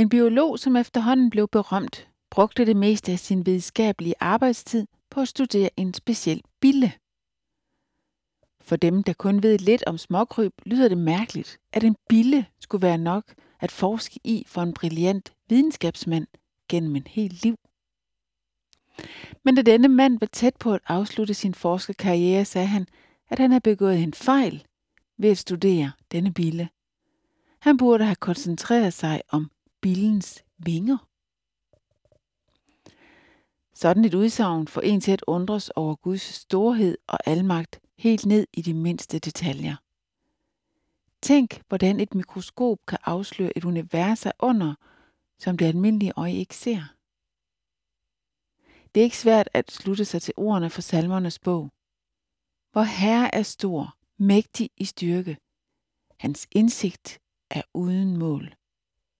En biolog, som efterhånden blev berømt, brugte det meste af sin videnskabelige arbejdstid på at studere en speciel bille. For dem, der kun ved lidt om småkryb, lyder det mærkeligt, at en bille skulle være nok at forske i for en brilliant videnskabsmand gennem en hel liv. Men da denne mand var tæt på at afslutte sin forskerkarriere, sagde han, at han havde begået en fejl ved at studere denne bille. Han burde have koncentreret sig om billens vinger. Sådan et udsagn får en til at undres over Guds storhed og almagt helt ned i de mindste detaljer. Tænk, hvordan et mikroskop kan afsløre et univers af under, som det almindelige øje ikke ser. Det er ikke svært at slutte sig til ordene fra salmernes bog. Hvor Herre er stor, mægtig i styrke. Hans indsigt er uden mål.